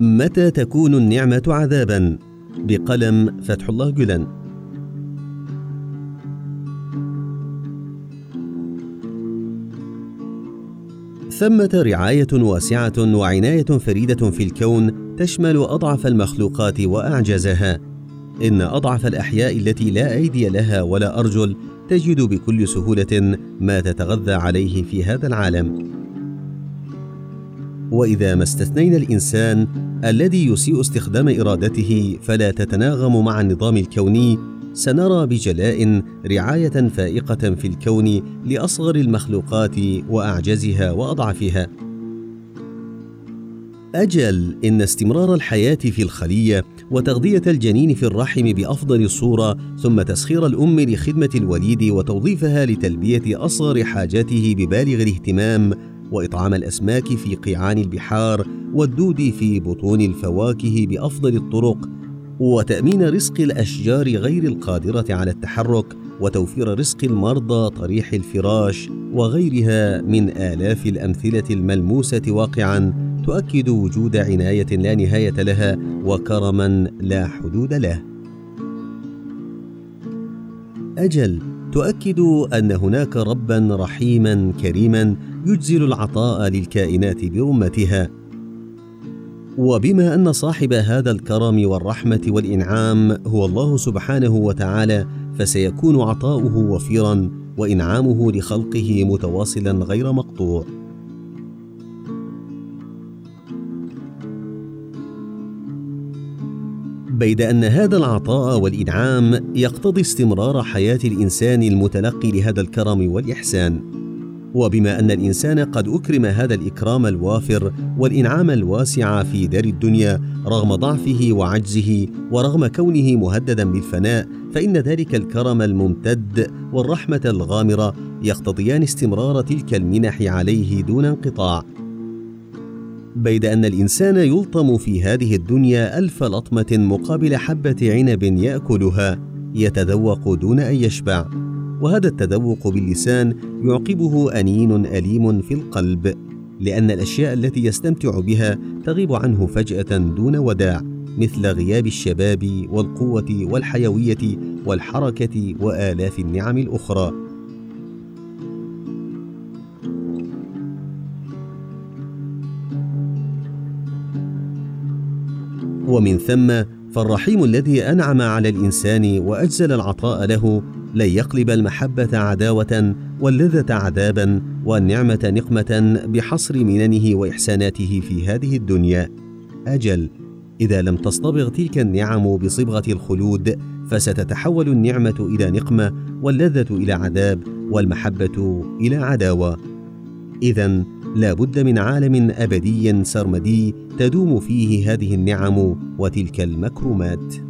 متى تكون النعمة عذابا؟ بقلم فتح الله جلن ثمة رعاية واسعة وعناية فريدة في الكون تشمل أضعف المخلوقات وأعجزها إن أضعف الأحياء التي لا أيدي لها ولا أرجل تجد بكل سهولة ما تتغذى عليه في هذا العالم. وإذا ما استثنينا الإنسان الذي يسيء استخدام إرادته فلا تتناغم مع النظام الكوني سنرى بجلاء رعاية فائقة في الكون لأصغر المخلوقات وأعجزها وأضعفها. أجل إن استمرار الحياة في الخلية وتغذية الجنين في الرحم بأفضل صورة ثم تسخير الأم لخدمة الوليد وتوظيفها لتلبية أصغر حاجاته ببالغ الاهتمام وإطعام الأسماك في قيعان البحار والدود في بطون الفواكه بأفضل الطرق وتأمين رزق الأشجار غير القادرة على التحرك وتوفير رزق المرضى طريح الفراش وغيرها من آلاف الأمثلة الملموسة واقعا تؤكد وجود عناية لا نهاية لها وكرما لا حدود له. أجل تؤكد أن هناك ربا رحيما كريما يجزل العطاء للكائنات برمتها وبما أن صاحب هذا الكرم والرحمة والإنعام هو الله سبحانه وتعالى فسيكون عطاؤه وفيرا وإنعامه لخلقه متواصلا غير مقطوع. بيد أن هذا العطاء والإنعام يقتضي استمرار حياة الإنسان المتلقي لهذا الكرم والإحسان. وبما أن الإنسان قد أكرم هذا الإكرام الوافر والإنعام الواسع في دار الدنيا رغم ضعفه وعجزه ورغم كونه مهددا بالفناء فإن ذلك الكرم الممتد والرحمة الغامرة يقتضيان استمرار تلك المنح عليه دون انقطاع. بيد أن الإنسان يلطم في هذه الدنيا ألف لطمة مقابل حبة عنب يأكلها يتذوق دون أن يشبع. وهذا التذوق باللسان يعقبه أنين أليم في القلب لأن الأشياء التي يستمتع بها تغيب عنه فجأة دون وداع مثل غياب الشباب والقوة والحيوية والحركة وآلاف النعم الأخرى. ومن ثم فالرحيم الذي أنعم على الإنسان وأجزل العطاء له لن يقلب المحبة عداوة واللذة عذابا والنعمة نقمة بحصر مننه وإحساناته في هذه الدنيا. أجل إذا لم تصطبغ تلك النعم بصبغة الخلود فستتحول النعمة إلى نقمة واللذة إلى عذاب والمحبة إلى عداوة. اذا لا بد من عالم أبدي سرمدي تدوم فيه هذه النعم وتلك المكرمات.